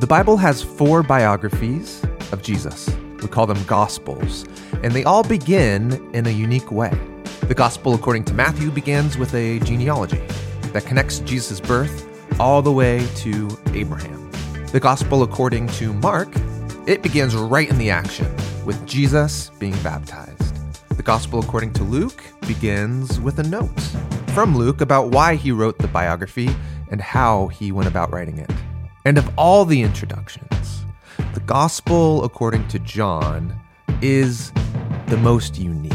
The Bible has four biographies of Jesus. We call them Gospels, and they all begin in a unique way. The Gospel according to Matthew begins with a genealogy that connects Jesus' birth all the way to Abraham. The Gospel according to Mark, it begins right in the action with Jesus being baptized. The Gospel according to Luke begins with a note from Luke about why he wrote the biography and how he went about writing it. And of all the introductions, the Gospel according to John is the most unique.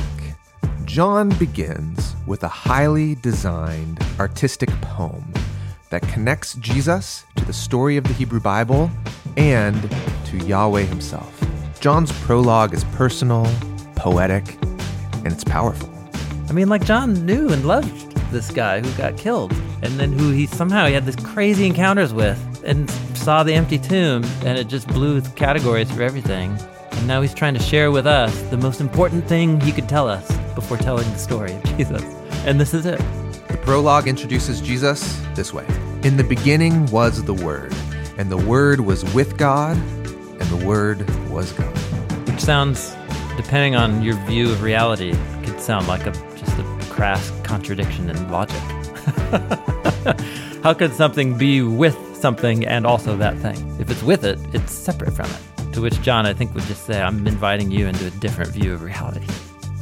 John begins with a highly designed artistic poem that connects Jesus to the story of the Hebrew Bible and to Yahweh himself. John's prologue is personal, poetic, and it's powerful. I mean, like John knew and loved this guy who got killed, and then who he somehow he had this crazy encounters with, and saw the empty tomb, and it just blew the categories for everything. And now he's trying to share with us the most important thing he could tell us before telling the story of Jesus. And this is it. The prologue introduces Jesus this way In the beginning was the Word, and the Word was with God, and the Word was God. Which sounds, depending on your view of reality, could sound like a just a crass contradiction in logic. How could something be with something and also that thing? If it's with it, it's separate from it. To which John, I think, would just say, I'm inviting you into a different view of reality.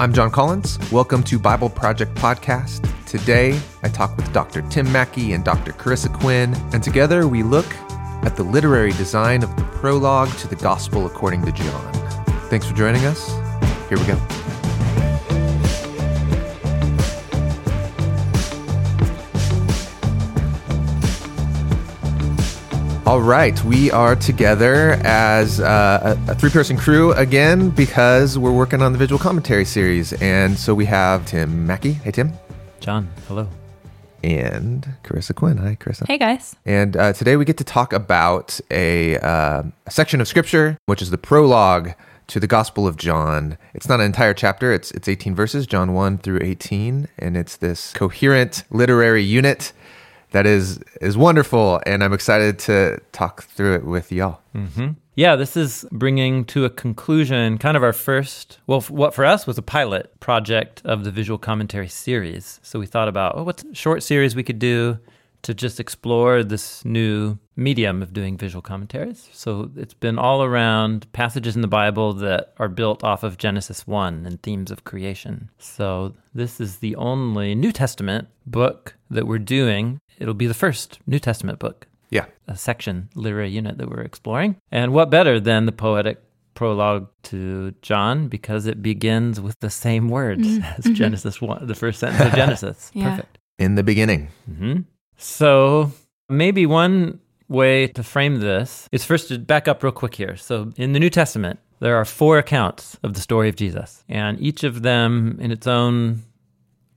I'm Jon Collins. Welcome to Bible Project Podcast. Today, I talk with Dr. Tim Mackie and Dr. Carissa Quinn, and together we look at the literary design of the prologue to the Gospel according to John. Thanks for joining us. Here we go. All right, we are together as uh, a, a three person crew again because we're working on the visual commentary series. And so we have Tim Mackie. Hey, Tim. Jon, hello. And Carissa Quinn. Hi, Carissa. Hey, guys. And uh, today we get to talk about a, uh, a section of scripture, which is the prologue to the Gospel of John. It's not an entire chapter, it's, it's 18 verses, John 1 through 18. And it's this coherent literary unit that is is wonderful, and I'm excited to talk through it with y'all. Mm-hmm. Yeah, this is bringing to a conclusion kind of our first, well, what for us was a pilot project of the visual commentary series. So we thought about, oh, short series we could do to just explore this new medium of doing visual commentaries. So it's been all around passages in the Bible that are built off of Genesis 1 and themes of creation. So this is the only New Testament book that we're doing it'll be the first New Testament book. Yeah. A section, literary unit that we're exploring. And what better than the poetic prologue to John because it begins with the same words mm-hmm. as mm-hmm. Genesis 1, the first sentence of Genesis. yeah. Perfect. In the beginning. Mm-hmm. So maybe one way to frame this is first to back up real quick here. So in the New Testament, there are four accounts of the story of Jesus, and each of them in its own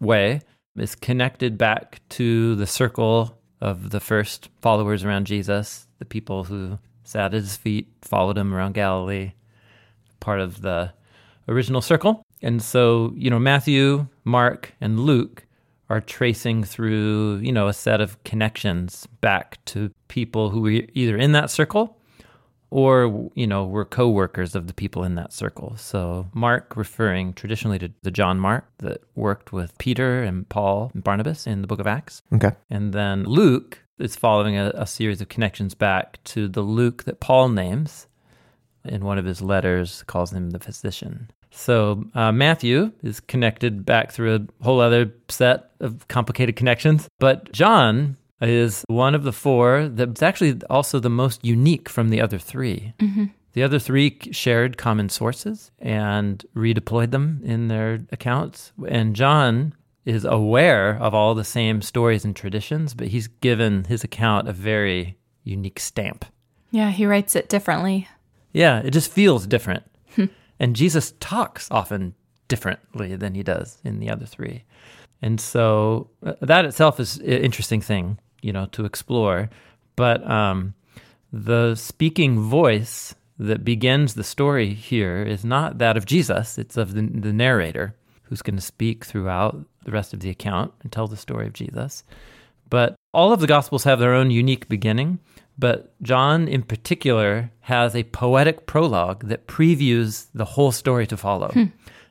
way is connected back to the circle of the first followers around Jesus, the people who sat at his feet, followed him around Galilee, part of the original circle. And so, you know, Matthew, Mark, and Luke are tracing through, you know, a set of connections back to people who were either in that circle or you know were co-workers of the people in that circle. So mark referring traditionally to the john mark that worked with peter and paul and barnabas in the book of acts. Okay. And then luke is following a, a series of connections back to the luke that paul names in one of his letters calls him the physician. So uh, Matthew is connected back through a whole other set of complicated connections, but John is one of the four that's actually also the most unique from the other 3 mm-hmm. The other three shared common sources and redeployed them in their accounts. And John is aware of all the same stories and traditions, but he's given his account a very unique stamp. Yeah, he writes it differently. Yeah, it just feels different. Hmm. and Jesus talks often differently than he does in the other three. And so uh, that itself is an interesting thing you know, to explore. But um, the speaking voice that begins the story here is not that of Jesus, it's of the, the narrator who's going to speak throughout the rest of the account and tell the story of Jesus. But all of the Gospels have their own unique beginning. But John, in particular, has a poetic prologue that previews the whole story to follow.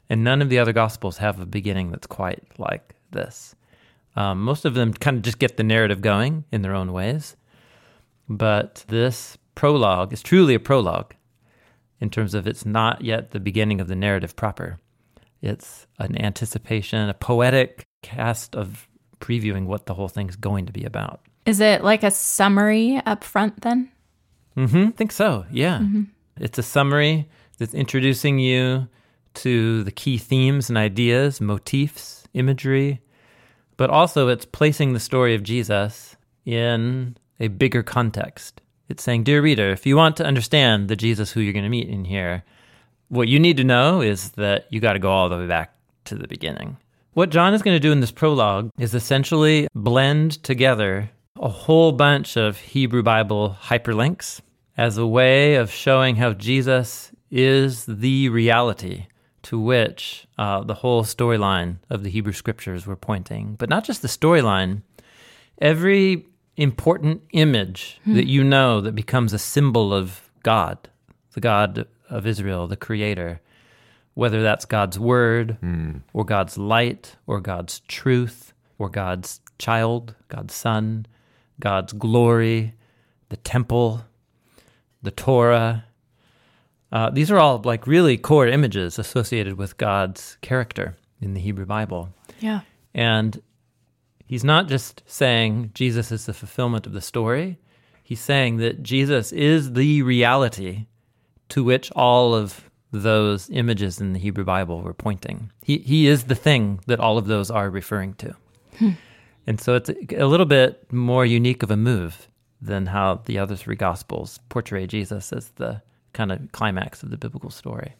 And none of the other Gospels have a beginning that's quite like this. Um, most of them kind of just get the narrative going in their own ways. But this prologue is truly a prologue in terms of it's not yet the beginning of the narrative proper. It's an anticipation, a poetic cast of previewing what the whole thing's going to be about. Is it like a summary up front then? Mm-hmm. I think so. Yeah. It's a summary that's introducing you to the key themes and ideas, motifs, imagery, but also it's placing the story of Jesus in a bigger context. It's saying, Dear reader, if you want to understand the Jesus who you're going to meet in here, what you need to know is that you got to go all the way back to the beginning. What John is going to do in this prologue is essentially blend together a whole bunch of Hebrew Bible hyperlinks as a way of showing how Jesus is the reality to which uh, the whole storyline of the Hebrew scriptures were pointing. But not just the storyline, every important image that you know that becomes a symbol of God, the God of Israel, the creator, whether that's God's word or God's light or God's truth or God's child, God's son, God's glory, the temple, the Torah. Uh, these are all like really core images associated with God's character in the Hebrew Bible. Yeah. And he's not just saying Jesus is the fulfillment of the story, he's saying that Jesus is the reality to which all of those images in the Hebrew Bible were pointing. He, he is the thing that all of those are referring to. And so it's a, a little bit more unique of a move than how the other three Gospels portray Jesus as the kind of climax of the biblical story.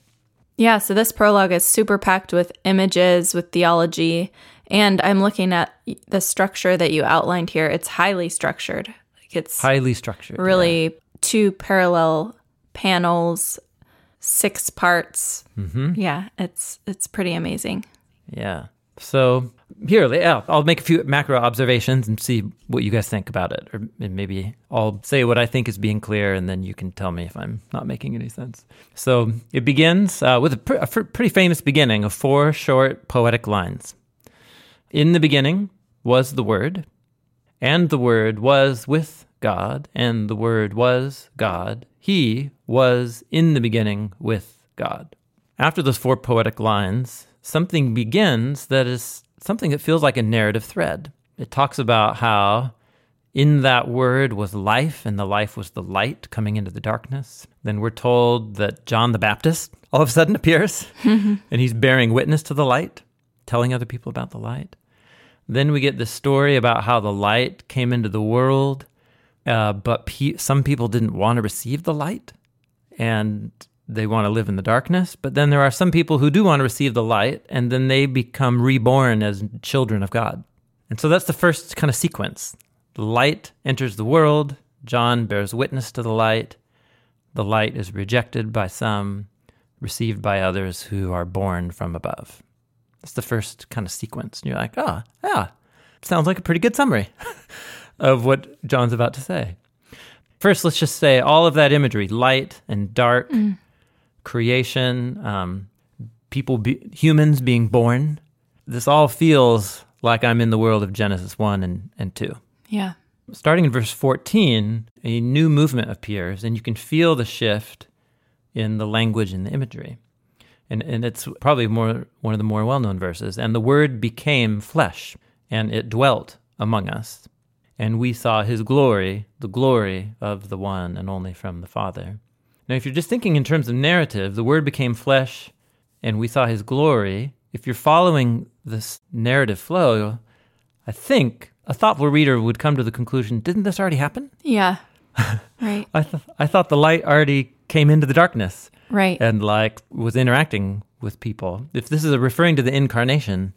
Yeah, so this prologue is super packed with images, with theology, and I'm looking at the structure that you outlined here. It's highly structured. Like it's Highly structured. yeah. really two parallel panels, six parts. Mm-hmm. Yeah, it's it's pretty amazing. Yeah. So here, yeah, I'll make a few macro observations and see what you guys think about it, or maybe I'll say what I think is being clear, and then you can tell me if I'm not making any sense. So it begins uh, with a, pr- a fr- pretty famous beginning of four short poetic lines. In the beginning was the Word, and the Word was with God, and the Word was God. He was in the beginning with God. After those four poetic lines, something begins that is something that feels like a narrative thread. It talks about how in that word was life, and the life was the light coming into the darkness. Then we're told that John the Baptist all of a sudden appears, and he's bearing witness to the light, telling other people about the light. Then we get this story about how the light came into the world, uh, but pe- some people didn't want to receive the light, and they want to live in the darkness. But then there are some people who do want to receive the light, and then they become reborn as children of God. And so that's the first kind of sequence. The light enters the world, John bears witness to the light, the light is rejected by some, received by others who are born from above. That's the first kind of sequence. And you're like, oh, yeah, sounds like a pretty good summary of what John's about to say. First, let's just say all of that imagery light and dark, mm. Creation, um, people, be, humans being born this all feels like I'm in the world of Genesis 1 and, and 2. Yeah. Starting in verse 14, a new movement appears, and you can feel the shift in the language and the imagery. And, and it's probably more one of the more well known verses. And the word became flesh, and it dwelt among us. And we saw his glory, the glory of the one and only from the Father. Now, if you're just thinking in terms of narrative, the word became flesh, and we saw his glory. If you're following this narrative flow, I think a thoughtful reader would come to the conclusion didn't this already happen? Yeah. right. I, th- I thought the light already came into the darkness Right. and like was interacting with people. If this is referring to the incarnation,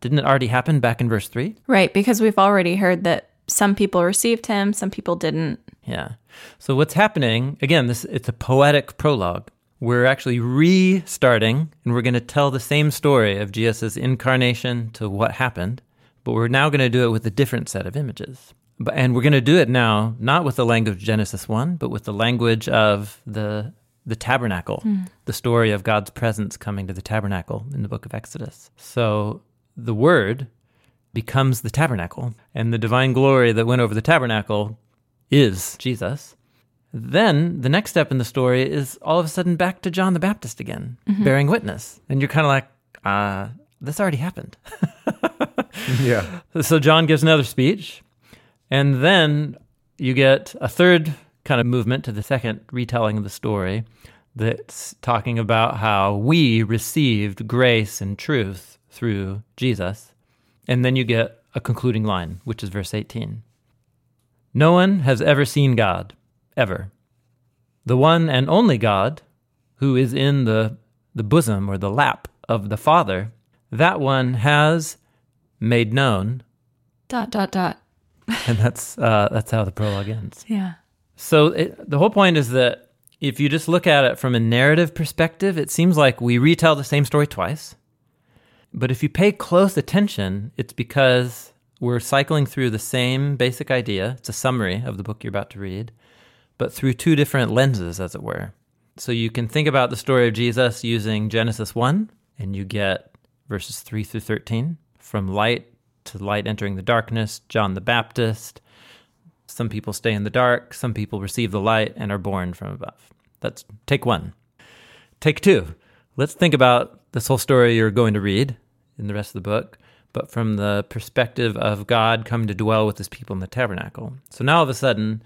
didn't it already happen back in verse 3? Right, because we've already heard that some people received him, some people didn't. Yeah. So what's happening, again, this it's a poetic prologue. We're actually restarting and we're going to tell the same story of Jesus' incarnation to what happened, but we're now going to do it with a different set of images. But, and we're going to do it now not with the language of Genesis 1, but with the language of the, the tabernacle, hmm. the story of God's presence coming to the tabernacle in the book of Exodus. So the word becomes the tabernacle, and the divine glory that went over the tabernacle is Jesus. Then the next step in the story is all of a sudden back to John the Baptist again, bearing witness. And you're kind of like, uh, this already happened. Yeah. so John gives another speech, and then you get a third kind of movement to the second retelling of the story that's talking about how we received grace and truth through Jesus. And then you get a concluding line, which is verse 18. No one has ever seen God, ever. The one and only God, who is in the, the bosom or the lap of the Father, that one has made known Dot, dot, dot. and that's uh, that's how the prologue ends. Yeah. So it, the whole point is that if you just look at it from a narrative perspective, it seems like we retell the same story twice. But if you pay close attention, it's because we're cycling through the same basic idea. It's a summary of the book you're about to read, but through two different lenses, as it were. So you can think about the story of Jesus using Genesis 1, and you get verses 3 through 13 from light to light entering the darkness, John the Baptist. Some people stay in the dark, some people receive the light and are born from above. That's take one. Take two. Let's think about this whole story you're going to read in the rest of the book, but from the perspective of God come to dwell with his people in the tabernacle. So now all of a sudden,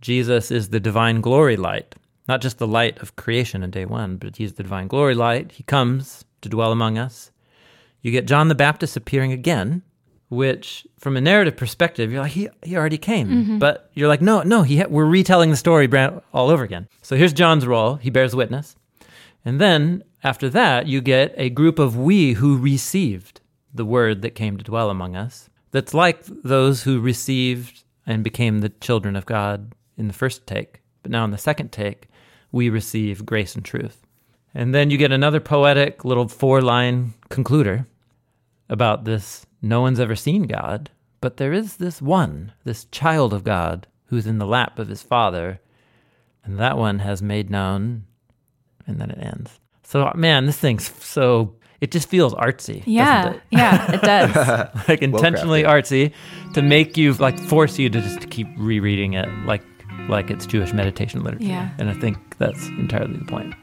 Jesus is the divine glory light, not just the light of creation in day one, but he's the divine glory light. He comes to dwell among us. You get John the Baptist appearing again, which, from a narrative perspective, you're like, he, he already came. Mm-hmm. But you're like, no, no, he ha- we're retelling the story all over again. So here's John's role. He bears witness. And then after that, you get a group of we who received the word that came to dwell among us. That's like those who received and became the children of God in the first take. But now in the second take, we receive grace and truth. And then you get another poetic little four line concluder about this no one's ever seen God, but there is this one, this child of God, who's in the lap of his father, and that one has made known, and then it ends. So, man, this thing's so, it just feels artsy. Yeah. it? Yeah, it does. like intentionally artsy to make you, like, force you to just keep rereading it like, like it's Jewish meditation literature. Yeah. And I think that's entirely the point.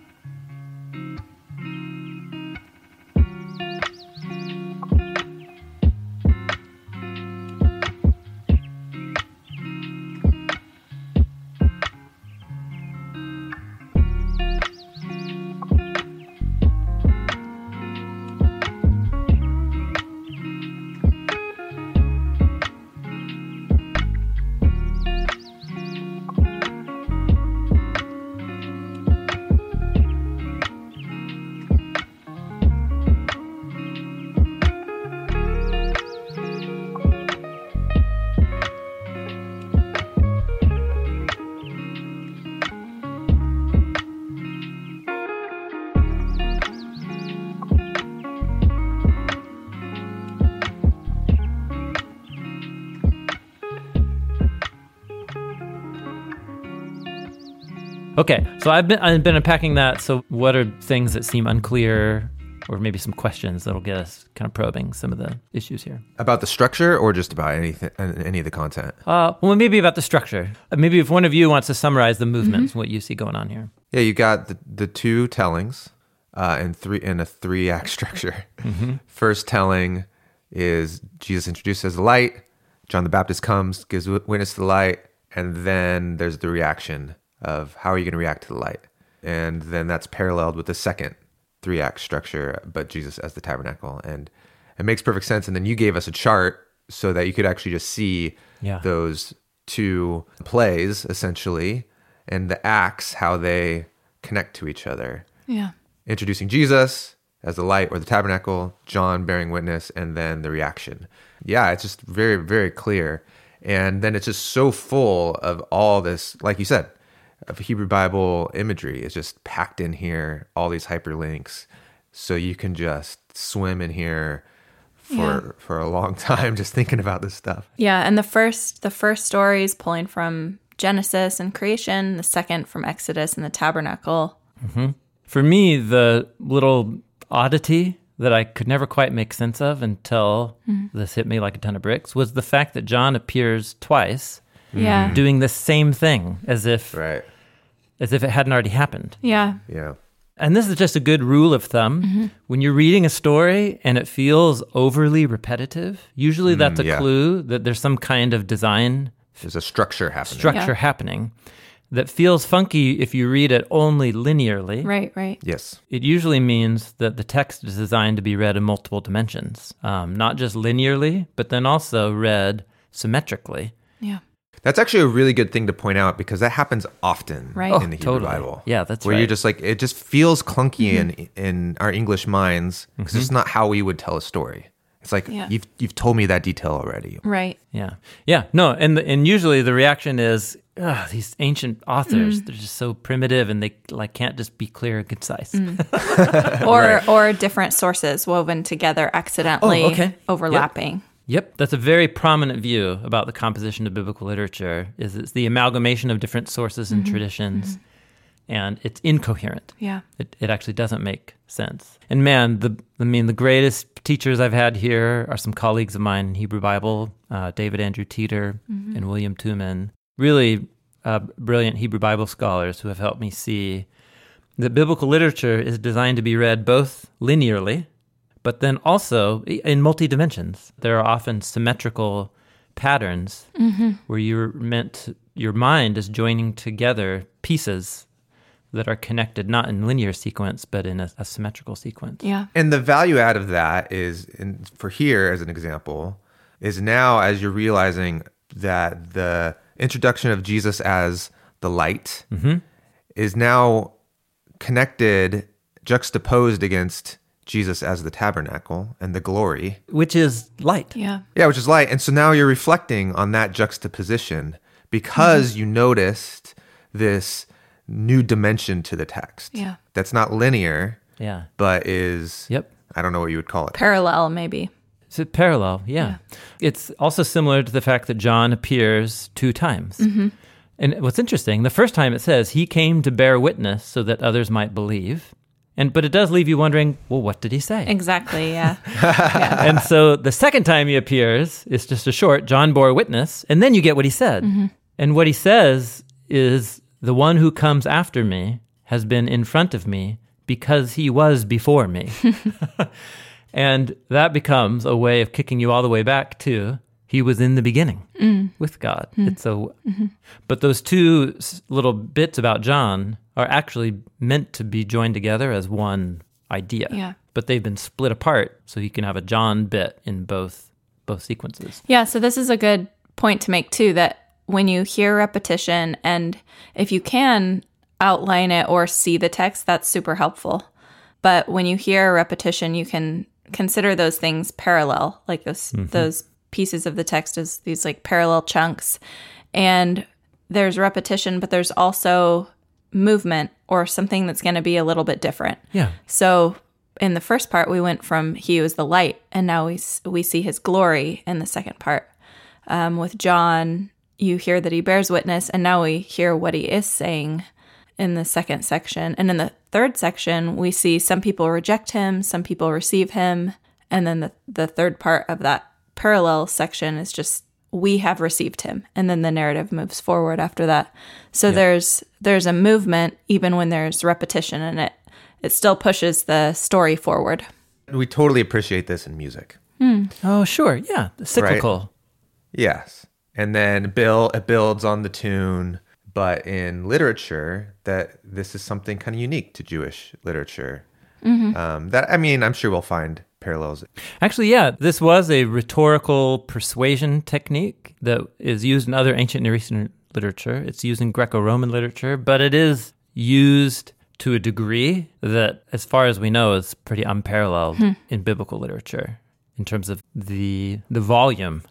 Okay, so I've been I've been unpacking that. So, what are things that seem unclear, or maybe some questions that'll get us kind of probing some of the issues here? About the structure or just about anything, any of the content? Uh, well, maybe about the structure. Uh, Maybe if one of you wants to summarize the movements, what you see going on here. Yeah, you got the, the two tellings uh, and three in a three act structure. First telling is Jesus introduced as the light. John the Baptist comes, gives witness to the light, and then there's the reaction of how are you going to react to the light, and then that's paralleled with the second three act structure, but Jesus as the tabernacle, and it makes perfect sense. And then you gave us a chart so that you could actually just see Yeah. those two plays essentially and the acts how they connect to each other yeah. introducing jesus as the light or the tabernacle john bearing witness and then the reaction yeah it's just very very clear and then it's just so full of all this like you said of hebrew bible imagery is just packed in here all these hyperlinks so you can just swim in here for for a long time just thinking about this stuff. Yeah, and the first the first story is pulling from Genesis and creation, the second from Exodus and the tabernacle. Mm-hmm. For me, the little oddity that I could never quite make sense of until mm-hmm. this hit me like a ton of bricks was the fact that John appears twice Yeah. Mm-hmm. doing the same thing as if Right. as if it hadn't already happened. Yeah. Yeah. And this is just a good rule of thumb. Mm-hmm. When you're reading a story and it feels overly repetitive, usually mm, that's a yeah. clue that there's some kind of design There's a structure happening. structure Yeah. happening that feels funky if you read it only linearly. Right, right. yes. It usually means that the text is designed to be read in multiple dimensions, um, not just linearly, but then also read symmetrically. Yeah. That's actually a really good thing to point out because that happens often Right. in Oh, the Hebrew totally. Bible. Yeah, that's where you're just like it just feels clunky mm-hmm. in in our English minds because it's mm-hmm. not how we would tell a story. It's like Yeah. you've you've told me that detail already. Right. Yeah, yeah, no, and and usually the reaction is Ugh, these ancient authors. Mm. They're just so primitive, and they like can't just be clear and concise. Mm. Or or different sources woven together accidentally Oh, okay. Overlapping. Yep, that's a very prominent view about the composition of biblical literature. Is it's the amalgamation of different sources and traditions, and it's incoherent. Yeah. It, it actually doesn't make sense. And man, the I mean, the greatest teachers I've had here are some colleagues of mine in Hebrew Bible, uh, David Andrew Teeter and William Tooman. Really uh, brilliant Hebrew Bible scholars who have helped me see that biblical literature is designed to be read both linearly, but then also in multi dimensions. There are often symmetrical patterns mm-hmm. where you're meant to, your mind is joining together pieces that are connected not in linear sequence but in a, a symmetrical sequence. Yeah. And the value add of that is, in, for here as an example, is now as you're realizing that the introduction of Jesus as the light mm-hmm. is now connected, juxtaposed against Jesus as the tabernacle and the glory. Which is light. Yeah. Yeah, which is light. And so now you're reflecting on that juxtaposition because mm-hmm. you noticed this new dimension to the text. Yeah. That's not linear, Yeah. but is, Yep. I don't know what you would call it. Parallel maybe. It's a parallel, yeah. It's also similar to the fact that John appears two times. Mm-hmm. And what's interesting, the first time it says he came to bear witness so that others might believe. And but it does leave you wondering, well, what did he say? Exactly. Yeah. and so the second time he appears, it's just a short John bore witness, and then you get what he said. Mm-hmm. And what he says is the one who comes after me has been in front of me because he was before me. and that becomes a way of kicking you all the way back to he was in the beginning mm. with God. Mm. It's so mm-hmm. but those two little bits about John are actually meant to be joined together as one idea Yeah. but they've been split apart so you can have a John bit in both both sequences. Yeah, so this is a good point to make too that when you hear repetition and if you can outline it or see the text, that's super helpful. But when you hear a repetition, you can consider those things parallel, like those mm-hmm. those pieces of the text as these like parallel chunks. And there's repetition, but there's also movement or something that's going to be a little bit different. Yeah. So in the first part, we went from he was the light, and now we we see his glory in the second part. Um, with John, you hear that he bears witness, and now we hear what he is saying in the second section. And in the third section, we see some people reject him, some people receive him, and then the the third part of that parallel section is just we have received him and then the narrative moves forward after that so there's there's a movement even when there's repetition in it it still pushes the story forward We totally appreciate this in music. Oh, sure. Yeah. Cyclical. Yes. And then Bill it builds on the tune, but in literature, that this is something kind of unique to Jewish literature. Um, that I mean, I'm sure we'll find parallels. Actually, yeah, this was a rhetorical persuasion technique that is used in other ancient Near Eastern literature. It's used in Greco Roman literature, but it is used to a degree that, as far as we know, is pretty unparalleled hmm. in biblical literature in terms of the the volume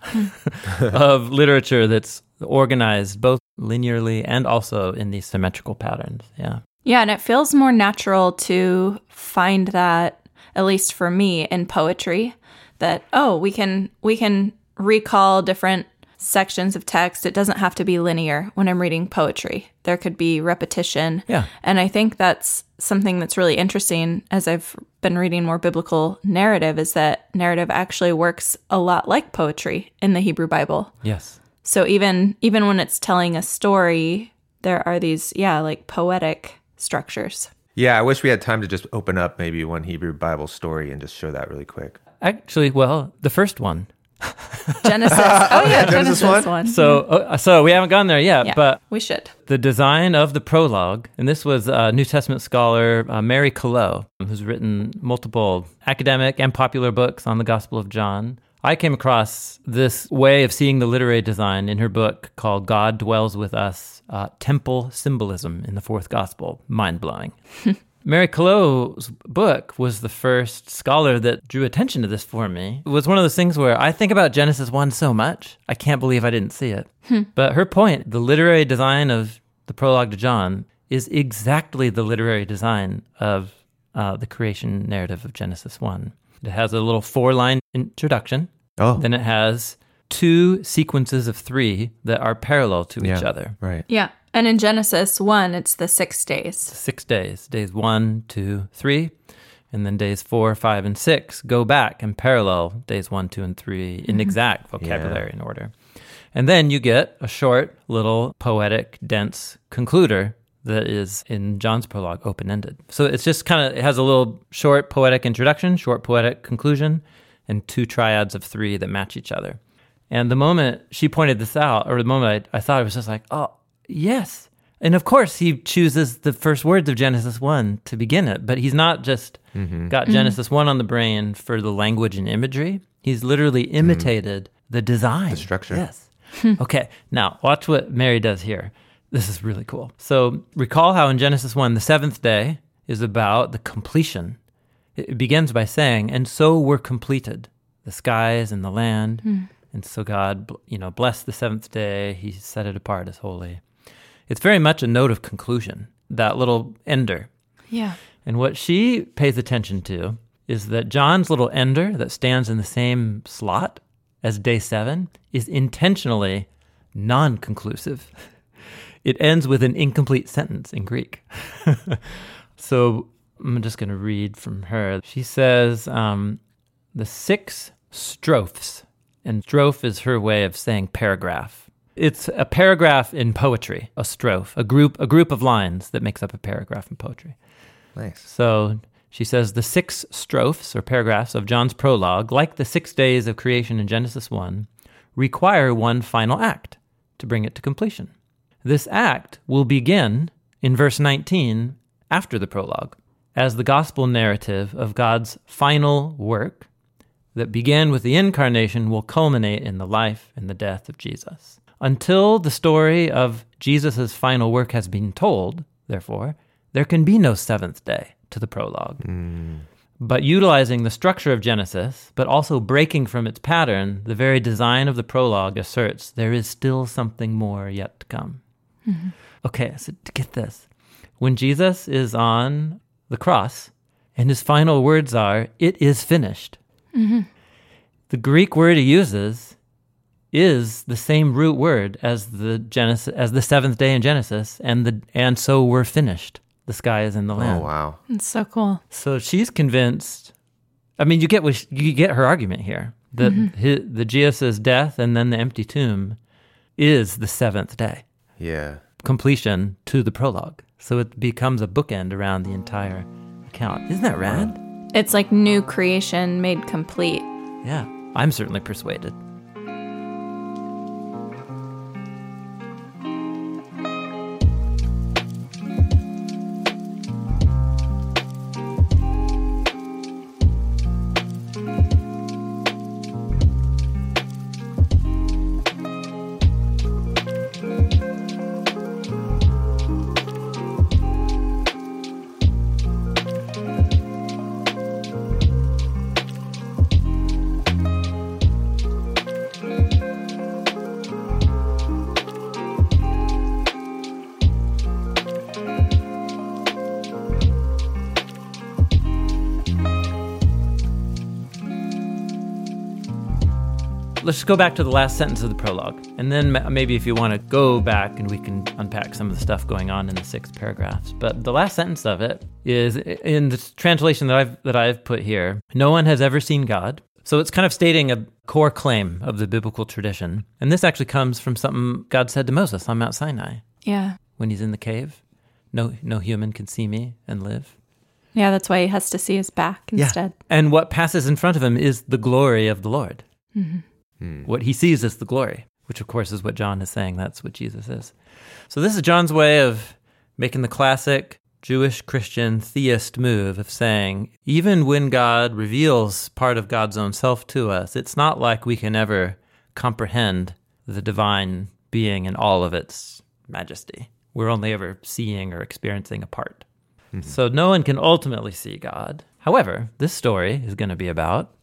of literature that's organized both linearly and also in these symmetrical patterns. Yeah. yeah and it feels more natural to find that at least for me in poetry that oh, we can we can recall different sections of text. It doesn't have to be linear when I'm reading poetry. There could be repetition. Yeah. And I think that's something that's really interesting as I've been reading more biblical narrative is that narrative actually works a lot like poetry in the Hebrew Bible. Yes. So even even when it's telling a story, there are these yeah, like poetic structures. Yeah, I wish we had time to just open up maybe one Hebrew Bible story and just show that really quick. Actually, well, the first one. Genesis. Oh yeah, Genesis Genesis, one? one. So, uh, so we haven't gone there yet, yeah, but we should. the design of the prologue, and this was a New Testament scholar, uh, Mary Coloe, who's written multiple academic and popular books on the Gospel of John. I came across this way of seeing the literary design in her book called God Dwells with Us uh, Temple Symbolism in the Fourth Gospel. Mind blowing. Mary Coloe's book was the first scholar that drew attention to this for me. It was one of those things where I think about Genesis 1 so much, I can't believe I didn't see it. But her point, the literary design of the prologue to John, is exactly the literary design of uh, the creation narrative of Genesis 1. It has a little four line introduction, Oh, then it has two sequences of three that are parallel to yeah. each other. Right. Yeah. And in Genesis 1, it's the 6 days. six days days one two three and then days four five and six go back and parallel days one two and 3 in mm-hmm. exact vocabulary and order and then you get a short little poetic dense concluder that is in john's prologue open-ended so it's just kind of it has a little short poetic introduction short poetic conclusion and two triads of three that match each other and the moment she pointed this out, or the moment I, I thought it was just like, oh, yes. And of course, he chooses the first words of Genesis 1 to begin it, but he's not just mm-hmm. got mm-hmm. Genesis 1 on the brain for the language and imagery. He's literally imitated mm. the design, the structure. Yes. okay, now watch what Mary does here. This is really cool. So, recall how in Genesis 1, the seventh day is about the completion. It begins by saying, And so were completed the skies and the land. Hmm. And so God, you know, blessed the seventh day. He set it apart as holy. It's very much a note of conclusion, that little ender. Yeah. And what she pays attention to is that John's little ender that stands in the same slot as day seven is intentionally non conclusive. It ends with an incomplete sentence in Greek. so I'm just going to read from her. She says, um, the six strophes, and strophe is her way of saying paragraph. It's a paragraph in poetry, a strophe, a group, a group of lines that makes up a paragraph in poetry. Nice. So she says the six strophes or paragraphs of John's prologue, like the six days of creation in Genesis 1, require one final act to bring it to completion. This act will begin in verse 19 after the prologue as the gospel narrative of God's final work that began with the incarnation will culminate in the life and the death of Jesus. Until the story of Jesus' final work has been told, therefore, there can be no seventh day to the prologue. Mm. But utilizing the structure of Genesis, but also breaking from its pattern, the very design of the prologue asserts there is still something more yet to come. Mm-hmm. Okay, so to get this, when Jesus is on the cross and his final words are, It is finished, mm-hmm. the Greek word he uses is the same root word as the Genesis as the seventh day in Genesis, and the and so we're finished. The sky is in the oh, land. Oh wow. It's so cool. So she's convinced. I mean, you get what sh- you get her argument here that mm-hmm. hi the Jesus' death and then the empty tomb is the seventh day Yeah. completion to the prologue. So it becomes a bookend around the entire account. Isn't that rad? It's like new creation made complete. Yeah, I'm certainly persuaded. Let's just go back to the last sentence of the prologue. And then maybe if you want to go back and we can unpack some of the stuff going on in the six paragraphs. But the last sentence of it is in the translation that I've that I've put here, no one has ever seen God. So it's kind of stating a core claim of the biblical tradition. And this actually comes from something God said to Moses on Mount Sinai Yeah. when he's in the cave. No no human can see me and live. Yeah, that's why he has to see his back instead. Yeah. And what passes in front of him is the glory of the Lord. Mm-hmm. Hmm. What he sees is the glory, which of course is what John is saying. That's what Jesus is. So this is John's way of making the classic Jewish Christian theist move of saying, even when God reveals part of God's own self to us, it's not like we can ever comprehend the divine being in all of its majesty. We're only ever seeing or experiencing a part. Mm-hmm. So no one can ultimately see God. However, this story is going to be about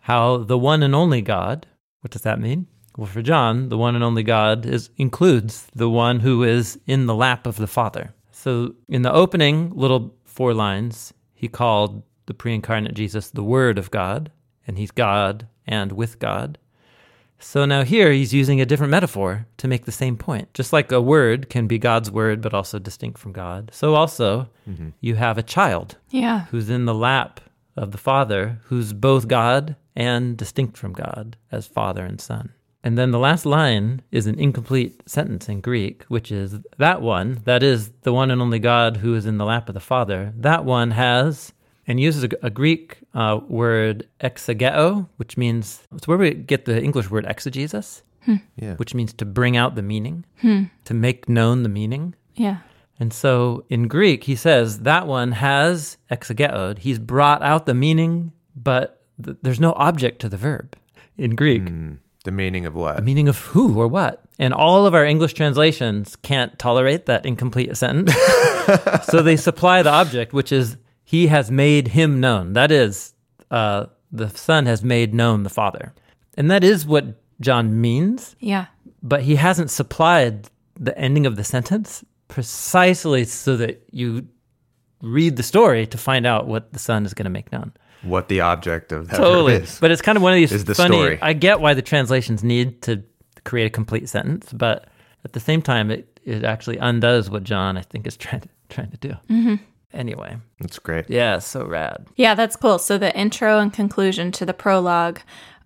how the one and only God, what does that mean? Well, for John, the one and only God is includes the one who is in the lap of the Father. So in the opening little four lines, he called the pre-incarnate Jesus the Word of God, and he's God and with God. So now here he's using a different metaphor to make the same point. Just like a word can be God's word but also distinct from God. So also mm-hmm. you have a child Yeah. who's in the lap of the Father, who's both God and distinct from God as Father and Son. And then the last line is an incomplete sentence in Greek, which is that one, that is the one and only God who is in the lap of the Father, that one has, and uses a, a Greek uh, word exegeo, which means, it's where we get the English word exegesis, Yeah. which means to bring out the meaning, to make known the meaning. Yeah. And so in Greek, he says that one has exegeod. He's brought out the meaning, but th- there's no object to the verb in Greek. The meaning of what? The meaning of who or what. And all of our English translations can't tolerate that incomplete sentence. so they supply the object, which is he has made him known. That is, uh, the Son has made known the Father. And that is what John means Yeah. but he hasn't supplied the ending of the sentence precisely so that you read the story to find out what the son is going to make known. What the object of that Totally. is. But it's kind of one of these Is the funny. story. I get why the translations need to create a complete sentence, but at the same time, it, it actually undoes what John, I think, is trying to, trying to do. Mm-hmm. Anyway, That's great. yeah, so rad. Yeah, that's cool. So the intro and conclusion to the prologue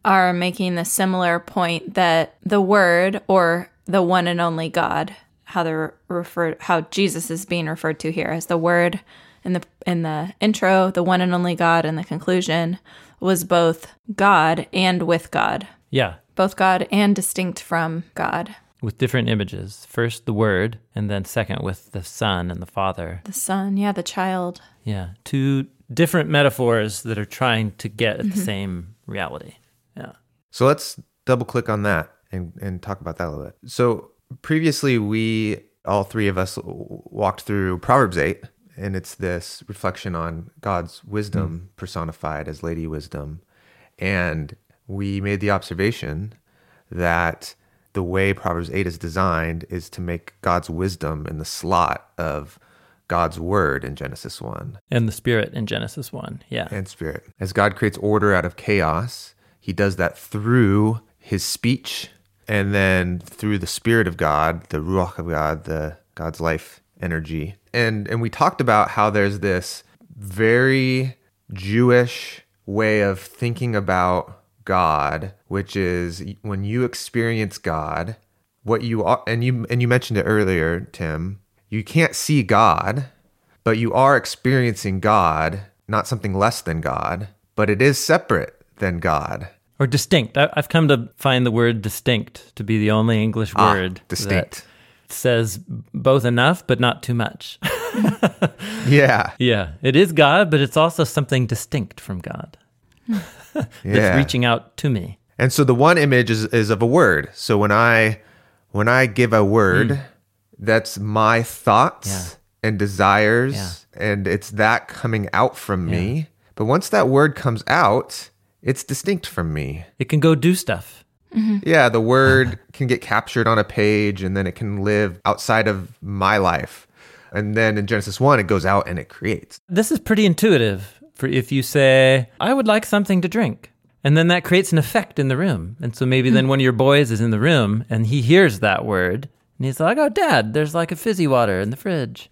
are making the similar point that the word or the one and only God, how they're referred how Jesus is being referred to here as the word in the in the intro, the one and only God in the conclusion was both God and with God. Yeah, Both God and distinct from God. with different images. First, the Word, and then second, with the Son and the Father. The Son, yeah, the child. Yeah, two different metaphors that are trying to get at the mm-hmm. same reality. Yeah. So let's double click on that and, and talk about that a little bit. So previously, we, all three of us, walked through Proverbs 8, and it's this reflection on God's wisdom hmm. personified as Lady Wisdom. And we made the observation that the way Proverbs 8 is designed is to make God's wisdom in the slot of God's word in Genesis 1 And the Spirit in Genesis 1. Yeah. and spirit. As God creates order out of chaos, he does that through his speech and then through the spirit of God, the ruach of God, the God's life energy. And and we talked about how there's this very Jewish way of thinking about God, which is when you experience God, what you are and you and you mentioned it earlier, Tim, you can't see God, but you are experiencing God, not something less than God, but it is separate than God. Or distinct. I, I've come to find the word distinct to be the only English word Ah, word distinct. Says both enough, but not too much. Yeah. yeah. It is God, but it's also something distinct from God hmm. that's Yeah. reaching out to me. And so the one image is, is of a word. So when I when I give a word, hmm. that's my thoughts Yeah. and desires Yeah. and it's that coming out from me. But once that word comes out, it's distinct from me. It can go do stuff. Mm-hmm. Yeah, the word can get captured on a page and then it can live outside of my life. And then in Genesis 1 it goes out and it creates. This is pretty intuitive for if you say, I would like something to drink. And then that creates an effect in the room. And so maybe then mm. one of your boys is in the room and he hears that word and he's like, oh, dad, there's like a fizzy water in the fridge.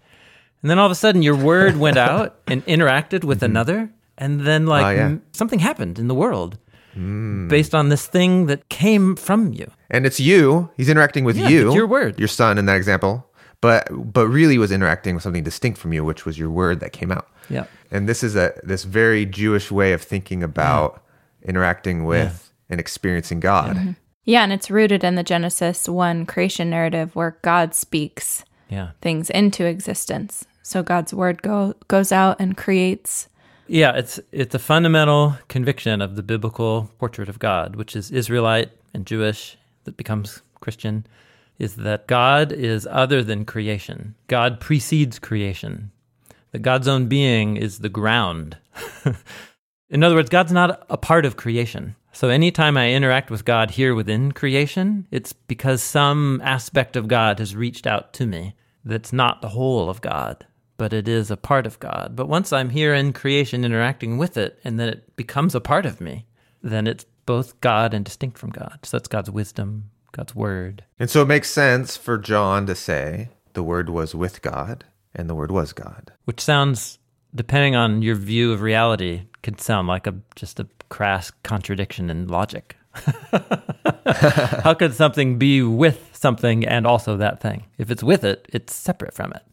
And then all of a sudden your word went out and interacted with mm-hmm. another. And then like Ah, yeah. m- something happened in the world Mm. based on this thing that came from you. And it's you. He's interacting with Yeah, you. it's your word. Your son in that example. But but really was interacting with something distinct from you, which was your word that came out. Yeah. And this is a this very Jewish way of thinking about interacting with and experiencing God. Mm-hmm. Yeah, and it's rooted in the Genesis 1 creation narrative where God speaks Yeah. things into existence. So God's word go, goes out and creates. Yeah, it's it's a fundamental conviction of the biblical portrait of God, which is Israelite and Jewish that becomes Christian, is that God is other than creation. God precedes creation. That God's own being is the ground. In other words, God's not a part of creation. So anytime I interact with God here within creation, it's because some aspect of God has reached out to me that's not the whole of God, but it is a part of God. But once I'm here in creation interacting with it and then it becomes a part of me, then it's both God and distinct from God. So that's God's wisdom, God's word. And so it makes sense for John to say the word was with God and the word was God. which sounds depending on your view of reality could sound like a just a crass contradiction in logic how could something be with something and also that thing if it's with it it's separate from it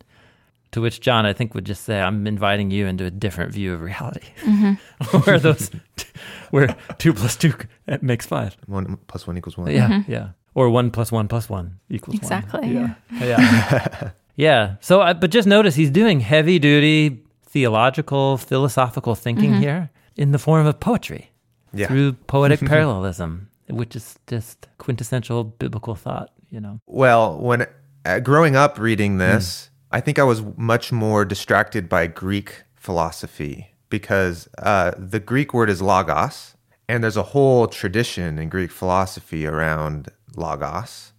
to which john i think would just say i'm inviting you into a different view of reality. Mm-hmm. Where those where two plus two makes five. One plus one equals one. yeah mm-hmm. yeah. Or one plus one plus one equals Exactly, one yeah. Yeah. Yeah. So I, but just notice he's doing heavy duty theological philosophical thinking mm-hmm. here in the form of poetry Yeah. through poetic parallelism which is just quintessential biblical thought you know? Well, when uh, growing up reading this, mm. I think I was much more distracted by Greek philosophy because uh, the Greek word is logos, and there's a whole tradition in Greek philosophy around logos.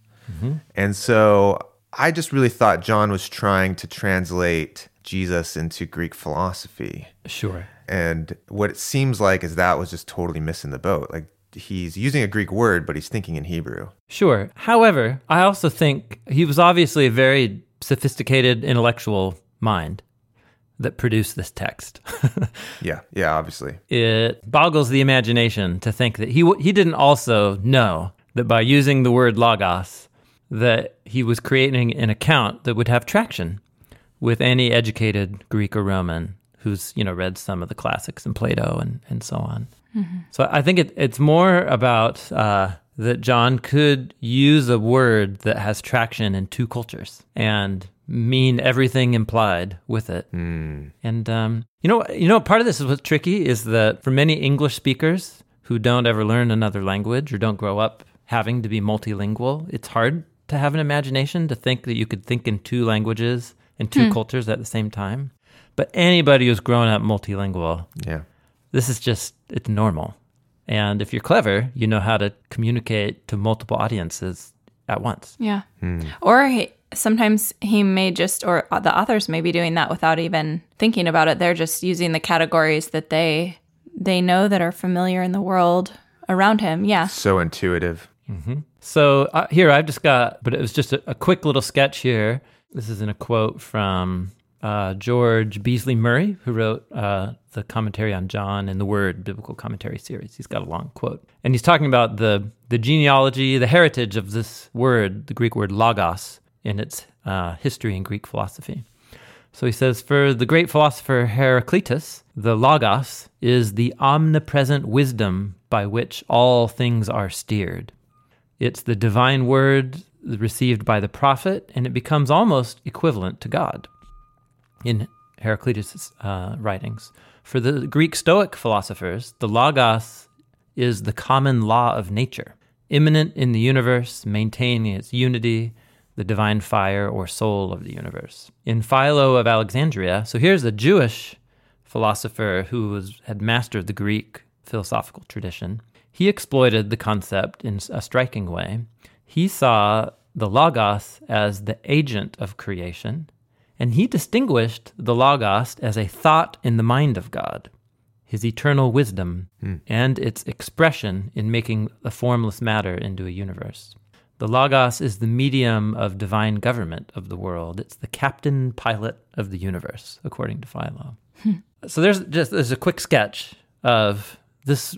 And so I just really thought John was trying to translate Jesus into Greek philosophy. sure And what it seems like is that was just totally missing the boat. Like he's using a Greek word, but he's thinking in Hebrew. Sure. However, I also think he was obviously a very sophisticated intellectual mind that produced this text. Yeah, yeah, obviously. it boggles the imagination to think that he he didn't also know that by using the word logos that he was creating an account that would have traction with any educated Greek or Roman who's you know read some of the classics and Plato and and so on. So I think it, it's more about uh, that John could use a word that has traction in two cultures and mean everything implied with it. And um, you know, you know, part of this is what's tricky is that for many English speakers who don't ever learn another language or don't grow up having to be multilingual, it's hard to have an imagination to think that you could think in two languages and two cultures at the same time. But anybody who's grown up multilingual, Yeah. this is just it's normal. And if you're clever, you know how to communicate to multiple audiences at once. Yeah. Hmm. Or he, sometimes he may just, or uh, the authors may be doing that without even thinking about it. They're just using the categories that they they know that are familiar in the world around him. Yeah. So intuitive. Mm-hmm. So uh, here I've just got, but it was just a, a quick little sketch here. This is in a quote from uh, George Beasley-Murray, who wrote uh, the commentary on John and the Word biblical commentary series. He's got a long quote, and he's talking about the the genealogy, the heritage of this word, the Greek word logos, in its uh, history in Greek philosophy. So he says, for the great philosopher Heraclitus, the Logos is the omnipresent wisdom by which all things are steered. It's the divine word received by the prophet, and it becomes almost equivalent to God in Heraclitus' uh, writings. For the Greek Stoic philosophers, the Logos is the common law of nature, immanent in the universe, maintaining its unity, the divine fire or soul of the universe. In Philo of Alexandria, so here's a Jewish philosopher who was, had mastered the Greek philosophical tradition. He exploited the concept in a striking way. He saw the Logos as the agent of creation, and he distinguished the Logos as a thought in the mind of God. his eternal wisdom, hmm. and its expression in making a formless matter into a universe. The Logos is the medium of divine government of the world. It's the captain pilot of the universe, according to Philo. Hmm. so there's just there's a quick sketch of this.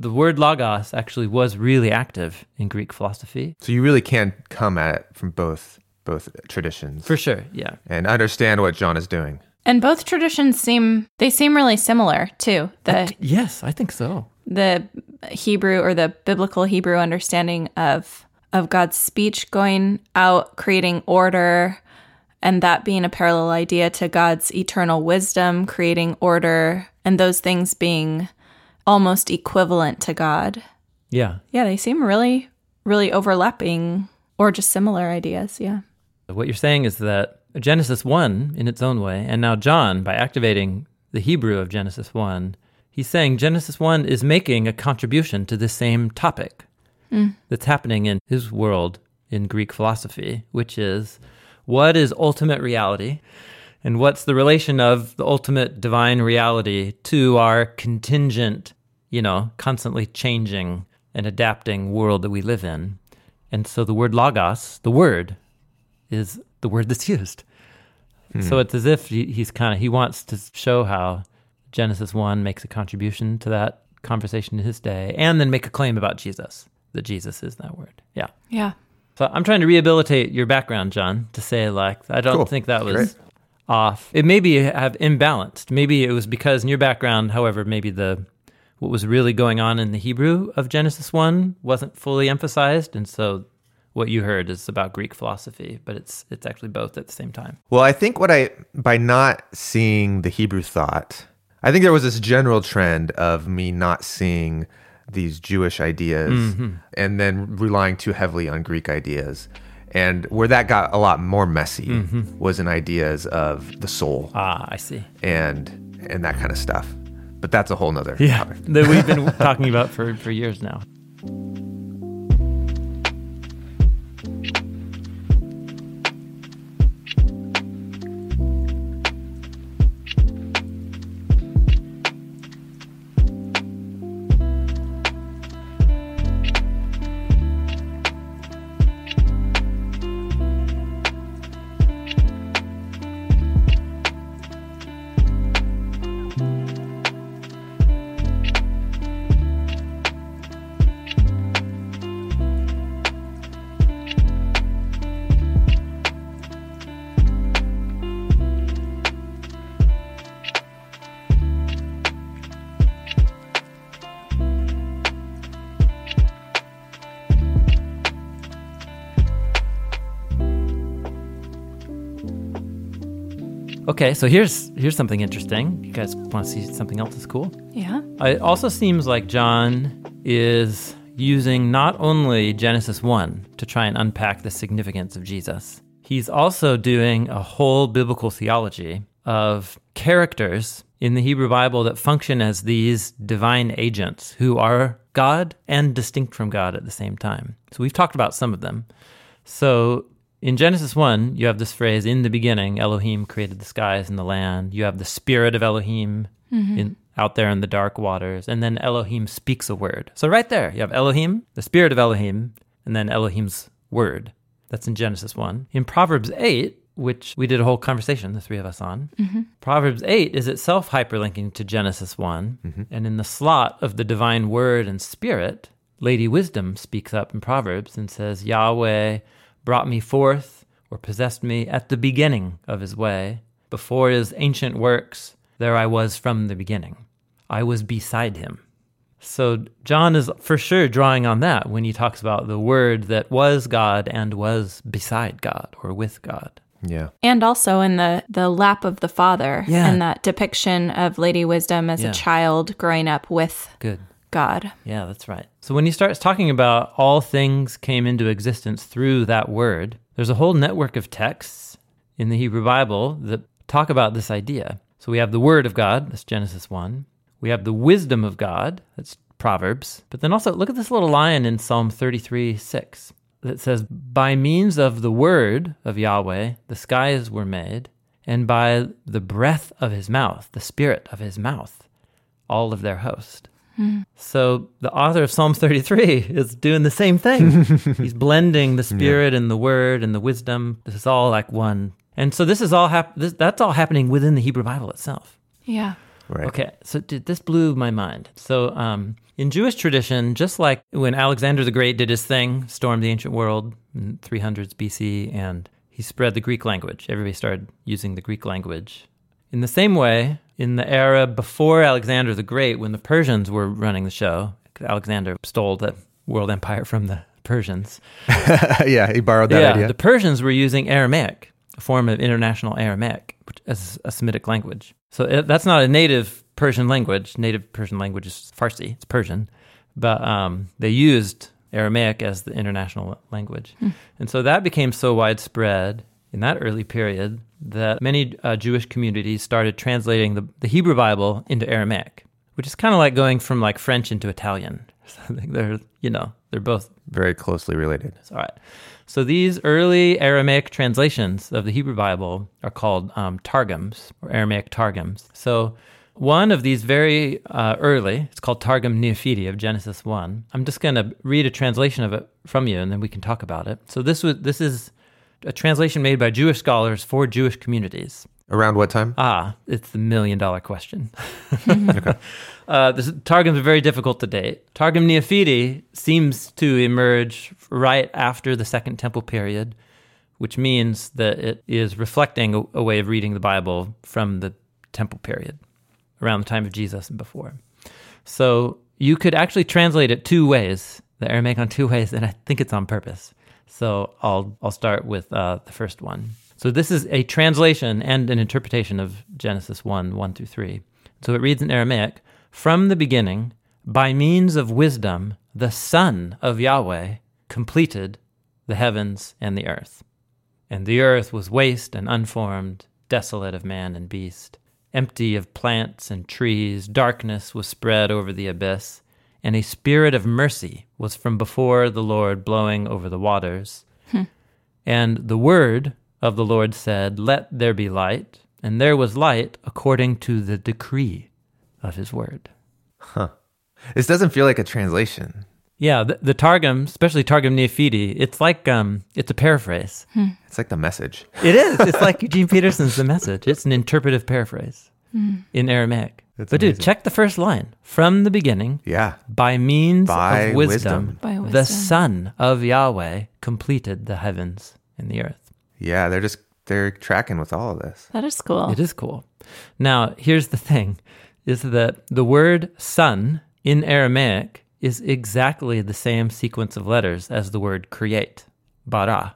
The word logos actually was really active in Greek philosophy, So you really can come at it from both both traditions for sure. Yeah, and understand what John is doing. And both traditions seem they seem really similar too. The yes, I think so. the Hebrew or the biblical Hebrew understanding of of God's speech going out, creating order, and that being a parallel idea to God's eternal wisdom, creating order, and those things being almost equivalent to God. Yeah, Yeah, they seem really, really overlapping or just similar ideas. Yeah. What you're saying is that Genesis 1, in its own way, and now John, by activating the Hebrew of Genesis 1, he's saying Genesis 1 is making a contribution to the same topic hmm. that's happening in his world in Greek philosophy, which is what is ultimate reality and what's the relation of the ultimate divine reality to our contingent, you know, constantly changing and adapting world that we live in. And so the word logos, the word, is the word that's used. Hmm. So it's as if he, he's kind of he wants to show how Genesis one makes a contribution to that conversation in his day, and then make a claim about Jesus that Jesus is that word. Yeah. Yeah. So I'm trying to rehabilitate your background, Jon, to say like I don't Cool. think that was Great. off. It maybe have imbalanced. Maybe it was because in your background, however, maybe the what was really going on in the Hebrew of Genesis one wasn't fully emphasized, and so what you heard is about Greek philosophy, but it's it's actually both at the same time. Well, I think what I by not seeing the Hebrew thought, I think there was this general trend of me not seeing these Jewish ideas and then relying too heavily on Greek ideas. And where that got a lot more messy was in ideas of the soul Ah, I see. and and that kind of stuff. But that's a whole nother Yeah, topic. that we've been talking about for for years now. Okay, so here's here's something interesting. You guys want to see something else that's cool? Yeah. Uh, it also seems like John is using not only Genesis 1 to try and unpack the significance of Jesus, he's also doing a whole biblical theology of characters in the Hebrew Bible that function as these divine agents who are God and distinct from God at the same time. So we've talked about some of them. So in Genesis 1, you have this phrase, in the beginning, Elohim created the skies and the land. You have the spirit of Elohim mm-hmm. in, out there in the dark waters. And then Elohim speaks a word. So right there, you have Elohim, the spirit of Elohim, and then Elohim's word. That's in Genesis 1. In Proverbs 8, which we did a whole conversation, the three of us on, mm-hmm. Proverbs 8 is itself hyperlinking to Genesis one mm-hmm. And in the slot of the divine word and spirit, Lady Wisdom speaks up in Proverbs and says, Yahweh brought me forth or possessed me at the beginning of his way. Before his ancient works, there I was from the beginning. I was beside him. So John is for sure drawing on that when he talks about the word that was God and was beside God or with God. Yeah. And also in the the lap of the father Yeah. and that depiction of Lady Wisdom as Yeah. a child growing up with Good. God. Yeah, that's right. So when he starts talking about all things came into existence through that word, there's a whole network of texts in the Hebrew Bible that talk about this idea. So we have the word of God, that's Genesis 1. We have the wisdom of God, that's Proverbs. But then also look at this little line in Psalm 33 6 that says, By means of the word of Yahweh, the skies were made, and by the breath of his mouth, the spirit of his mouth, all of their host. So the author of Psalm 33 is doing the same thing. He's blending the spirit and the word and the wisdom. This is all like one. And so this is all hap- this, that's all happening within the Hebrew Bible itself. Yeah. Right. Okay, so did, this blew my mind. So, um, in Jewish tradition, just like when Alexander the Great did his thing, stormed the ancient world in 300s BC, and he spread the Greek language, everybody started using the Greek language. In the same way, in the era before Alexander the Great, when the Persians were running the show, Alexander stole the world empire from the Persians. yeah, he borrowed that yeah, idea. the Persians were using Aramaic, a form of international Aramaic, which as a Semitic language. So it, that's not a native Persian language. Native Persian language is Farsi. It's Persian, but um, they used Aramaic as the international language, and so that became so widespread in that early period that many uh, Jewish communities started translating the, the Hebrew Bible into Aramaic, which is kind of like going from like French into Italian. They're you know they're both Very closely related. all right. So these early Aramaic translations of the Hebrew Bible are called um, targums or Aramaic targums. So one of these very uh, early, it's called Targum Neophiti of Genesis one. I'm just going to read a translation of it from you, and then we can talk about it. So this was this is a translation made by Jewish scholars for Jewish communities. Around what time? Ah, it's the million dollar question. uh, this, Targums are very difficult to date. Targum Neophiti seems to emerge right after the Second Temple period, which means that it is reflecting a, a way of reading the Bible from the Temple period, around the time of Jesus and before. So you could actually translate it two ways, the Aramaic on two ways, and I think it's on purpose. So I'll I'll start with uh, the first one. So this is a translation and an interpretation of Genesis 1, 1 through 3. So it reads in Aramaic, From the beginning, by means of wisdom, the Son of Yahweh completed the heavens and the earth. And the earth was waste and unformed, desolate of man and beast, empty of plants and trees, darkness was spread over the abyss, and a spirit of mercy was from before the Lord blowing over the waters. Hmm. And the word of the Lord said, Let there be light. And there was light according to the decree of his word. This doesn't feel like a translation. Yeah, the, the Targum, especially Targum Neophiti, it's like um, it's a paraphrase. Hmm. It's like the message. It is. It's like Eugene Peterson's The Message. It's an interpretive paraphrase hmm. in Aramaic. That's but dude, check the first line. From the beginning, Yeah. by means By of wisdom, wisdom. By the wisdom. Son of Yahweh completed the heavens and the earth. Yeah, they're just they're tracking with all of this. That is cool. It is cool. Now, here's the thing is that the word son in Aramaic is exactly the same sequence of letters as the word create, bara,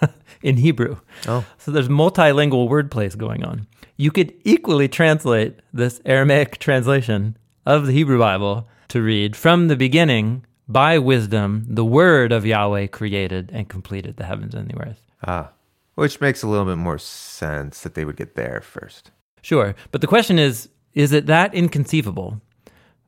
in Hebrew. Oh. So there's multilingual word plays going on. You could equally translate this Aramaic translation of the Hebrew Bible to read From the beginning, by wisdom, the word of Yahweh created and completed the heavens and the earth. Ah. Which makes a little bit more sense that they would get there first. Sure. But the question is is it that inconceivable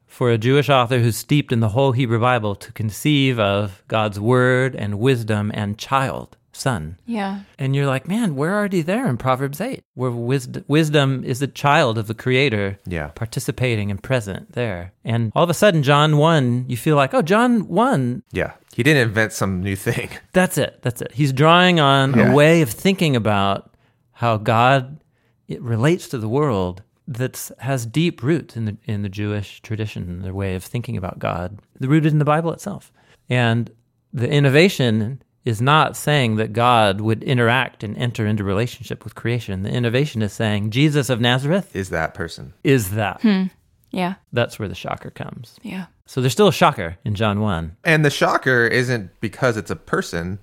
for a Jewish author who's steeped in the whole Hebrew Bible to conceive of God's word and wisdom and child, son? yeah. And you're like, man, we're already there in Proverbs 8, where wisdom, wisdom is the child of the Creator Yeah. participating and present there. And all of a sudden, John 1, you feel like, oh, John 1, Yeah. He didn't invent some new thing. that's it. That's it. He's drawing on Yeah. a way of thinking about how God it relates to the world that has deep roots in the in the Jewish tradition, their way of thinking about God, the rooted in the Bible itself. And the innovation is not saying that God would interact and enter into relationship with creation. The innovation is saying Jesus of Nazareth Is that person? is that. Yeah. That's where the shocker comes. Yeah. So there's still a shocker in John 1. And the shocker isn't because it's a person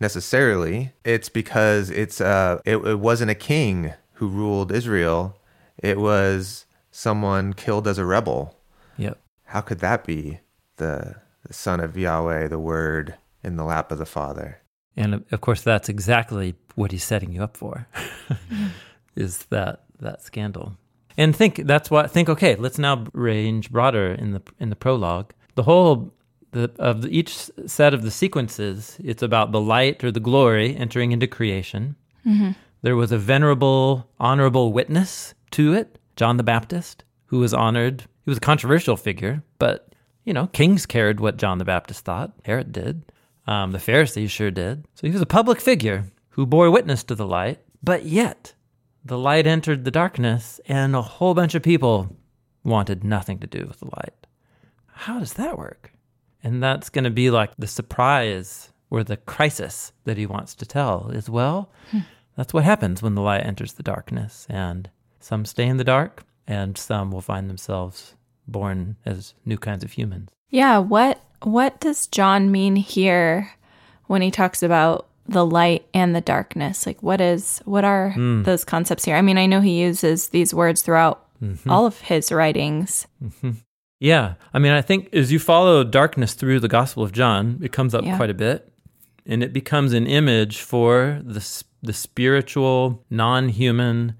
necessarily. It's because it's uh it, it wasn't a king who ruled Israel. It was someone killed as a rebel. Yep. How could that be the, the son of Yahweh, the word in the lap of the Father? And of- of course, that's exactly what he's setting you up for, is that that scandal. And think that's what think. Okay, let's now range broader in the in the prologue. The whole the, of the, each set of the sequences, it's about the light or the glory entering into creation. Mm-hmm. There was a venerable, honorable witness to it, John the Baptist, who was honored He was a controversial figure, but, you know, kings cared what John the Baptist thought. Herod did. Um, the Pharisees sure did. So he was a public figure who bore witness to the light, but yet the light entered the darkness and a whole bunch of people wanted nothing to do with the light. How does that work? And that's going to be like the surprise or the crisis that he wants to tell is well, hmm. that's what happens when the light enters the darkness. And some stay in the dark and some will find themselves born as new kinds of humans. Yeah, what what does John mean here when he talks about the light and the darkness? Like what is what are mm. those concepts here? I mean, I know he uses these words throughout mm-hmm. all of his writings. Mm-hmm. Yeah. I mean, I think as you follow darkness through the Gospel of John, it comes up yeah. quite a bit. And it becomes an image for the, the spiritual, non human,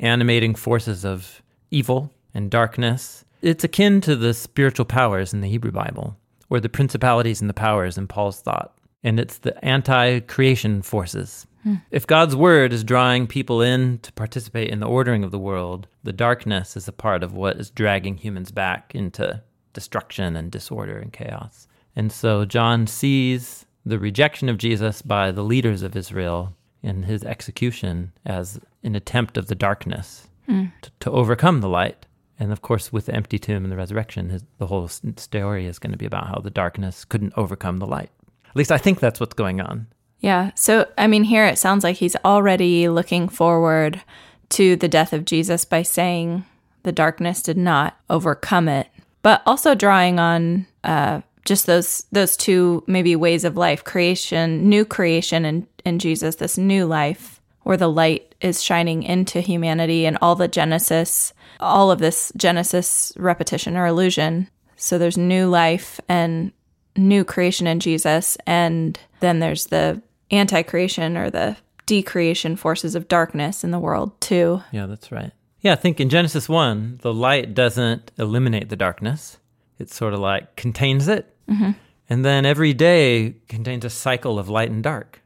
animating forces of evil and darkness. It's akin to the spiritual powers in the Hebrew Bible, or the principalities and the powers in Paul's thought. And it's the anti creation forces Hmm. If God's word is drawing people in to participate in the ordering of the world, the darkness is a part of what is dragging humans back into destruction and disorder and chaos. And so John sees the rejection of Jesus by the leaders of Israel in his execution as an attempt of the darkness hmm. to, to, overcome the light. And of course, with the empty tomb and the resurrection, his, the whole story is going to be about how the darkness couldn't overcome the light. At least I think that's what's going on. Yeah. So, I mean, here it sounds like he's already looking forward to the death of Jesus by saying the darkness did not overcome it, but also drawing on uh, just those those two maybe ways of life: creation, new creation, in, in Jesus, this new life where the light is shining into humanity, and all the Genesis, all of this Genesis repetition or illusion. So there's new life and new creation in Jesus, and then there's the anti creation or the decreation forces of darkness in the world, too. Yeah, that's right. Yeah, I think in Genesis 1, the light doesn't eliminate the darkness, it sort of like contains it. Mm-hmm. And then every day contains a cycle of light and dark.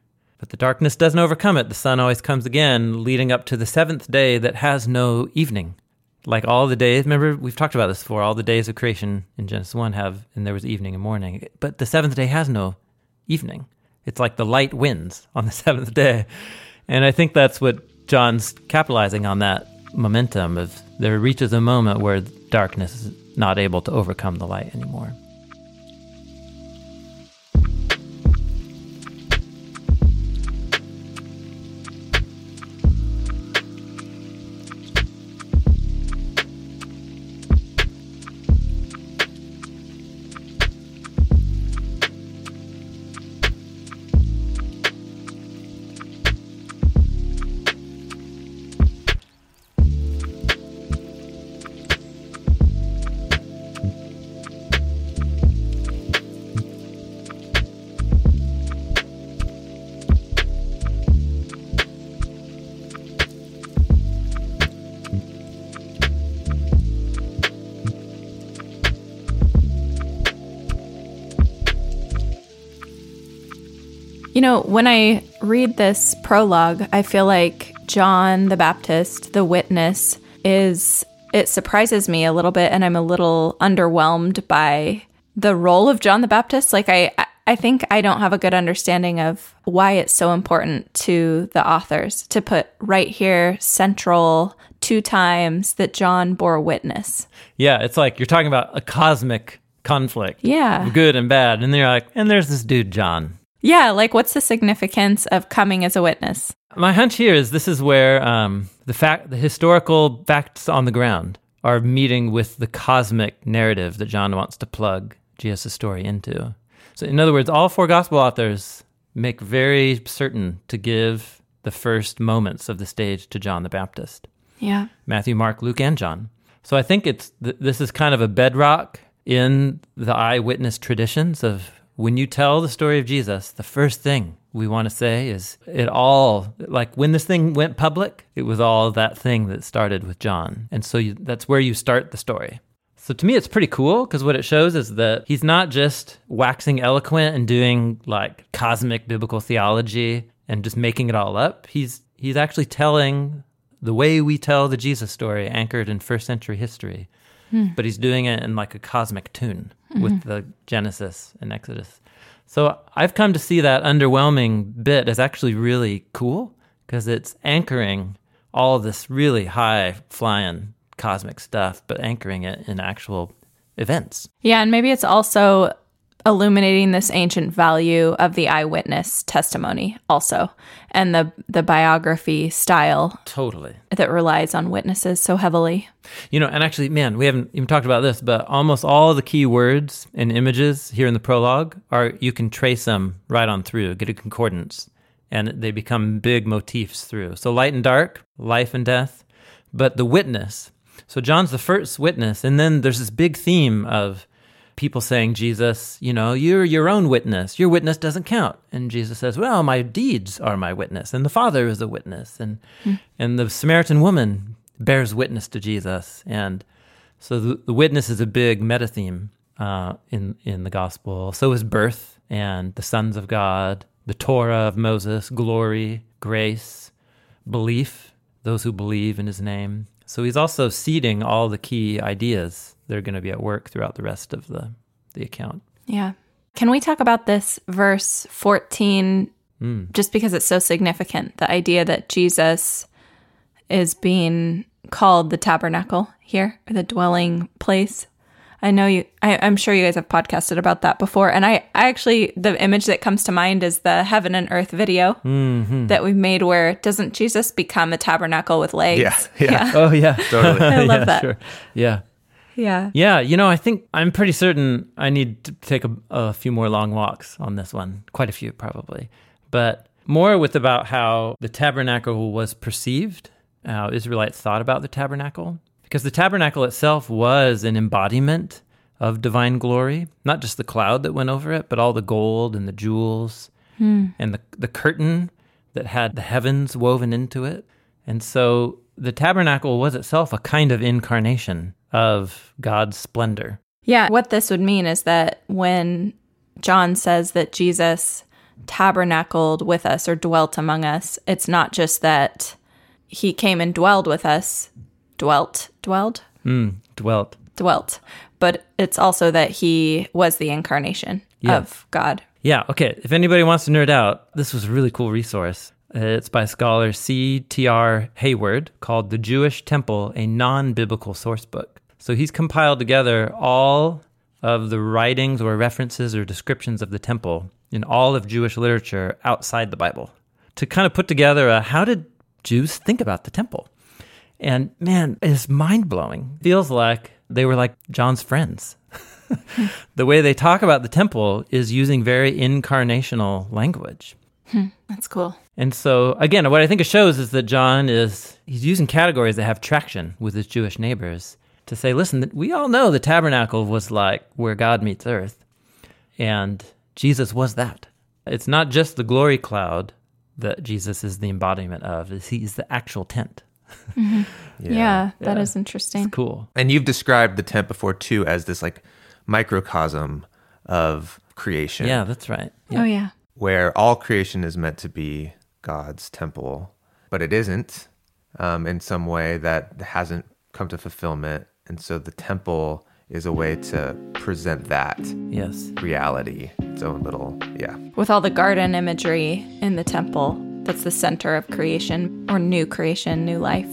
But the darkness doesn't overcome it. The sun always comes again, leading up to the seventh day that has no evening. Like all the days, remember, we've talked about this before. All the days of creation in Genesis 1 have, and there was evening and morning. But the seventh day has no evening. It's like the light wins on the seventh day. And I think that's what John's capitalizing on that momentum of there reaches a moment where darkness is not able to overcome the light anymore. Know, when I read this prologue, I feel like John the Baptist, the witness, is it surprises me a little bit and I'm a little underwhelmed by the role of John the Baptist. Like I I think I don't have a good understanding of why it's so important to the authors to put right here central two times that John bore witness. Yeah, it's like you're talking about a cosmic conflict. Yeah. Good and bad. And they're like, and there's this dude, John. Yeah, like what's the significance of coming as a witness? My hunch here is this is where um, the fact, the historical facts on the ground are meeting with the cosmic narrative that John wants to plug Jesus' story into. So, in other words, all four gospel authors make very certain to give the first moments of the stage to John the Baptist. Yeah. Matthew, Mark, Luke, and John. So I think it's th- this is kind of a bedrock in the eyewitness traditions of when you tell the story of Jesus, the first thing we want to say is it all, like when this thing went public, it was all that thing that started with John. And so you, that's where you start the story. So to me, it's pretty cool because what it shows is that he's not just waxing eloquent and doing like cosmic biblical theology and just making it all up. He's he's actually telling the way we tell the Jesus story, anchored in first century history. Hmm. but he's doing it in like a cosmic tune with mm-hmm. the Genesis and Exodus. So I've come to see that underwhelming bit as actually really cool because it's anchoring all this really high flying cosmic stuff, but anchoring it in actual events. Yeah, and maybe it's also illuminating this ancient value of the eyewitness testimony also and the the biography style Totally. that relies on witnesses so heavily. You know, and actually, man, we haven't even talked about this, but almost all the key words and images here in the prologue are you can trace them right on through, get a concordance, and they become big motifs through. So light and dark, life and death, but the witness. So John's the first witness, and then there's this big theme of people saying, Jesus, you know, you're your own witness. Your witness doesn't count. And Jesus says, Well, my deeds are my witness, and the Father is a witness. And and the Samaritan woman bears witness to Jesus. And so the, the witness is a big meta theme uh, in in the gospel. So is birth and the sons of God, the Torah of Moses, glory, grace, belief, those who believe in his name. So he's also seeding all the key ideas that are going to be at work throughout the rest of the the account. Yeah. Can we talk about this verse 14 Hmm. just because it's so significant? The idea that Jesus is being called the tabernacle here, or the dwelling place. I know you, I, I'm sure you guys have podcasted about that before. And I, I actually, the image that comes to mind is the heaven and earth video Mm-hmm. that we've made where doesn't Jesus become a tabernacle with legs? Yeah, yeah. Oh yeah, Totally. I love yeah, that. Sure. Yeah. Yeah. Yeah, you know, I think I'm pretty certain I need to take a, a few more long walks on this one, quite a few probably, but more with about how the tabernacle was perceived, how Israelites thought about the tabernacle, because the tabernacle itself was an embodiment of divine glory, not just the cloud that went over it, but all the gold and the jewels hmm. and the the curtain that had the heavens woven into it. And so the tabernacle was itself a kind of incarnation of God's splendor. Yeah, what this would mean is that when John says that Jesus tabernacled with us or dwelt among us, it's not just that he came and dwelled with us, dwelt, dwelled, Mm, dwelt. dwelt, but it's also that he was the incarnation Yeah. of God. Yeah, okay. If anybody wants to nerd out, this was a really cool resource. It's by scholar C.T.R. Hayward called The Jewish Temple, a non biblical source book. So he's compiled together all of the writings or references or descriptions of the temple in all of Jewish literature outside the Bible to kind of put together a how did Jews think about the temple? And man, it's mind blowing. Feels like they were like John's friends. the way they talk about the temple is using very incarnational language. Hmm, that's cool. And so, again, what I think it shows is that John is he's using categories that have traction with his Jewish neighbors to say, listen, we all know the tabernacle was like where God meets earth, and Jesus was that. It's not just the glory cloud that Jesus is the embodiment of; is he's the actual tent. Yeah, that yeah. is interesting. Cool. And you've described the tent before too as this like microcosm of creation. Yeah, that's right. Oh, yeah. Where all creation is meant to be God's temple, but it isn't um, in some way that hasn't come to fulfillment. And so the temple is a way to present that Yes. reality, its own little, yeah. With all the garden imagery in the temple, that's the center of creation or new creation, new life.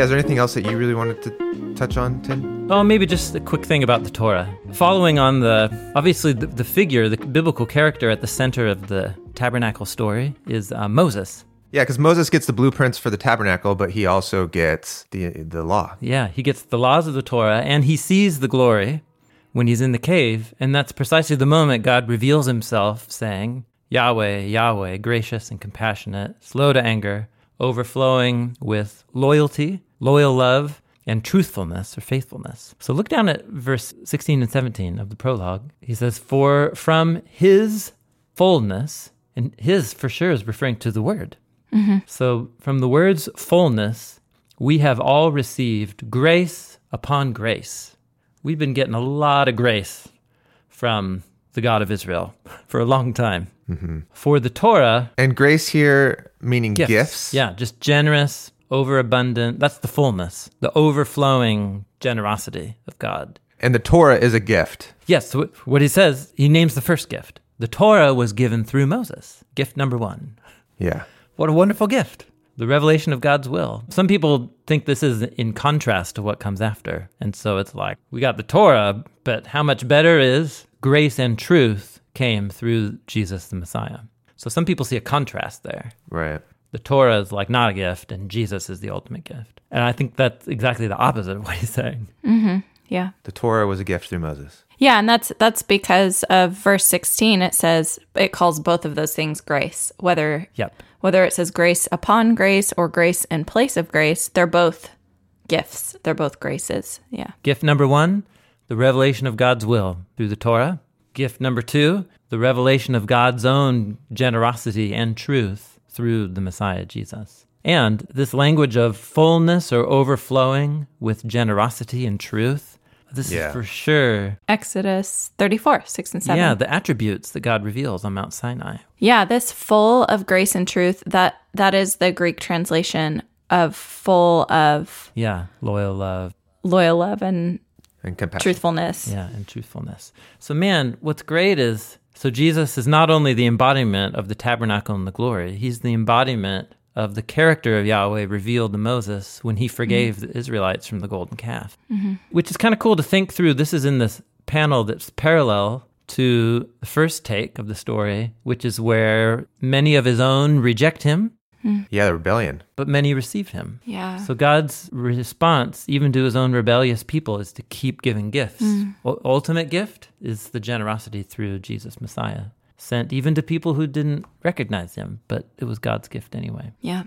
Yeah, is there anything else that you really wanted to touch on, Tim? Oh, maybe just a quick thing about the Torah. Following on the, obviously, the, the figure, the biblical character at the center of the tabernacle story is uh, Moses. Yeah, because Moses gets the blueprints for the tabernacle, but he also gets the the law. Yeah, he gets the laws of the Torah and he sees the glory, when he's in the cave. And that's precisely the moment God reveals himself, saying, Yahweh, Yahweh, gracious and compassionate, slow to anger, overflowing with loyalty, loyal love, and truthfulness or faithfulness. So look down at verse 16 and 17 of the prologue. He says, For from his fullness, and his for sure is referring to the word. Mm-hmm. So from the word's fullness, we have all received grace upon grace. We've been getting a lot of grace from the God of Israel for a long time. Mm-hmm. For the Torah, And grace here meaning gifts. gifts. Yeah, just generous, overabundant. That's the fullness, the overflowing generosity of God. And the Torah is a gift. Yes, so what he says, he names the first gift. The Torah was given through Moses, gift number one. Yeah. What a wonderful gift. The revelation of God's will. Some people think this is in contrast to what comes after. And so it's like, we got the Torah, but how much better is grace and truth came through Jesus the Messiah. So some people see a contrast there. Right. The Torah is like not a gift, and Jesus is the ultimate gift. And I think that's exactly the opposite of what he's saying. Mm-hmm. Yeah. The Torah was a gift through Moses. Yeah, and that's that's because of verse 16 it says it calls both of those things grace. Whether Yep. whether it says grace upon grace or grace in place of grace, they're both gifts. They're both graces. Yeah. Gift number one, the revelation of God's will through the Torah. Gift number two, the revelation of God's own generosity and truth through the Messiah, Jesus. And this language of fullness or overflowing with generosity and truth, this Yeah. is for sure, Exodus 34, 6 and 7. yeah, the attributes that God reveals on Mount Sinai. Yeah, this full of grace and truth, that that is the Greek translation of full of Yeah, loyal love, loyal love and And compassion. truthfulness. Yeah, and truthfulness. So, man, what's great is so Jesus is not only the embodiment of the tabernacle and the glory, he's the embodiment of the character of Yahweh revealed to Moses when he forgave the Israelites from the golden calf. Mm-hmm. Which is kind of cool to think through. This is in this panel that's parallel to the first take of the story, which is where many of his own reject him, Yeah, the rebellion. but many received him. Yeah. So God's response, even to his own rebellious people, is to keep giving gifts. U- ultimate gift is the generosity through Jesus Messiah, sent even to people who didn't recognize him, but it was God's gift anyway. yeah.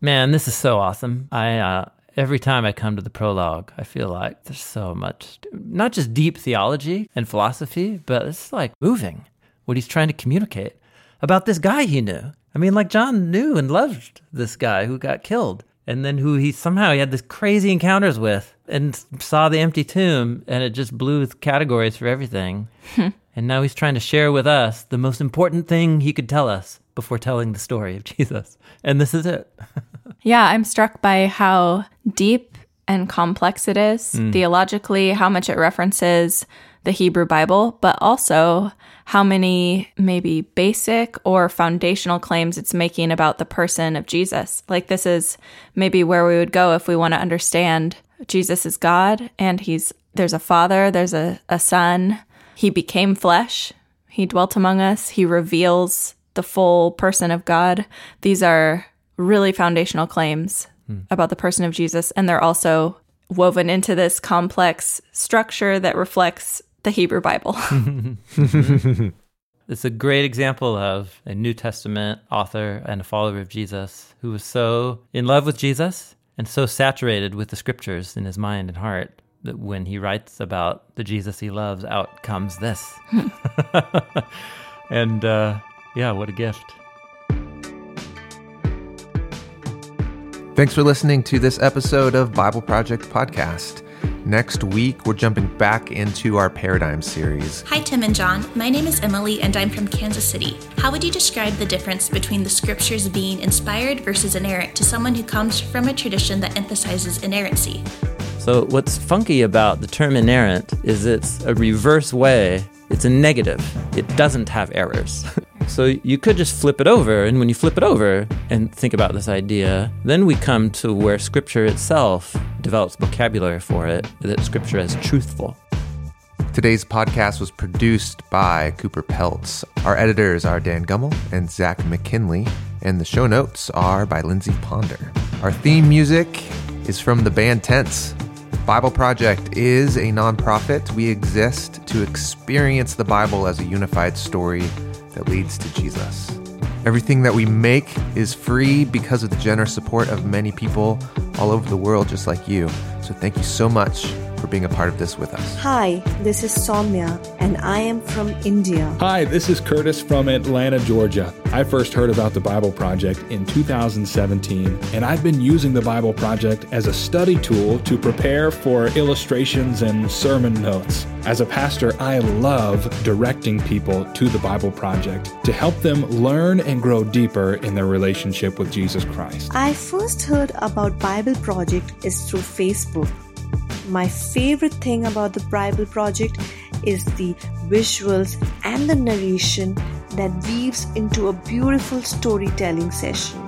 Man, this is so awesome. I uh, every time I come to the prologue, I feel like there's so much, not just deep theology and philosophy, but it's like moving what he's trying to communicate about this guy he knew. I mean, like John knew and loved this guy who got killed, and then who he somehow he had this crazy encounters with, and saw the empty tomb, and it just blew his categories for everything. Hmm. and now he's trying to share with us the most important thing he could tell us before telling the story of Jesus, and this is it. Yeah, I'm struck by how deep and complex it is hmm. theologically, how much it references the Hebrew Bible, but also how many maybe basic or foundational claims it's making about the person of Jesus. Like, this is maybe where we would go if we want to understand Jesus is God and he's there's a father, there's a, a son, he became flesh, he dwelt among us, he reveals the full person of God. These are really foundational claims hmm. about the person of Jesus, and they're also woven into this complex structure that reflects the Hebrew Bible. It's a great example of a New Testament author and a follower of Jesus who was so in love with Jesus and so saturated with the scriptures in his mind and heart that when he writes about the Jesus he loves, out comes this. and uh, yeah, what a gift. Thanks for listening to this episode of Bible Project Podcast. Next week, we're jumping back into our Paradigm series. Hi, Tim and Jon. My name is Emily, and I'm from Kansas City. How would you describe the difference between the scriptures being inspired versus inerrant to someone who comes from a tradition that emphasizes inerrancy? So, what's funky about the term inerrant is it's a reverse way, it's a negative. It doesn't have errors. so, you could just flip it over, and when you flip it over and think about this idea, then we come to where Scripture itself develops vocabulary for it, that Scripture is truthful. Today's podcast was produced by Cooper Peltz. Our editors are Dan Gummel and Zach McKinley, and the show notes are by Lindsey Ponder. Our theme music is from the band TENTS. Bible Project is a nonprofit. We exist to experience the Bible as a unified story that leads to Jesus. Everything that we make is free because of the generous support of many people all over the world, just like you. So thank you so much for being a part of this with us. Hi, this is Soumya, and I am from India. Hi, this is Curtis from Atlanta, Georgia. I first heard about the Bible Project in 2017, and I've been using the Bible Project as a study tool to prepare for illustrations and sermon notes. As a pastor, I love directing people to the Bible Project to help them learn and grow deeper in their relationship with Jesus Christ. I first heard about Bible Project is through Facebook. My favorite thing about the Bible Project is the visuals and the narration that weaves into a beautiful storytelling session.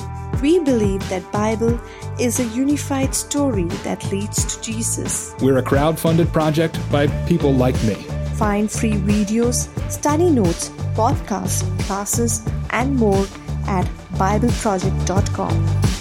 We believe that Bible is a unified story that leads to Jesus. We're a crowd-funded project by people like me. Find free videos, study notes, podcasts, classes, and more at BibleProject.com.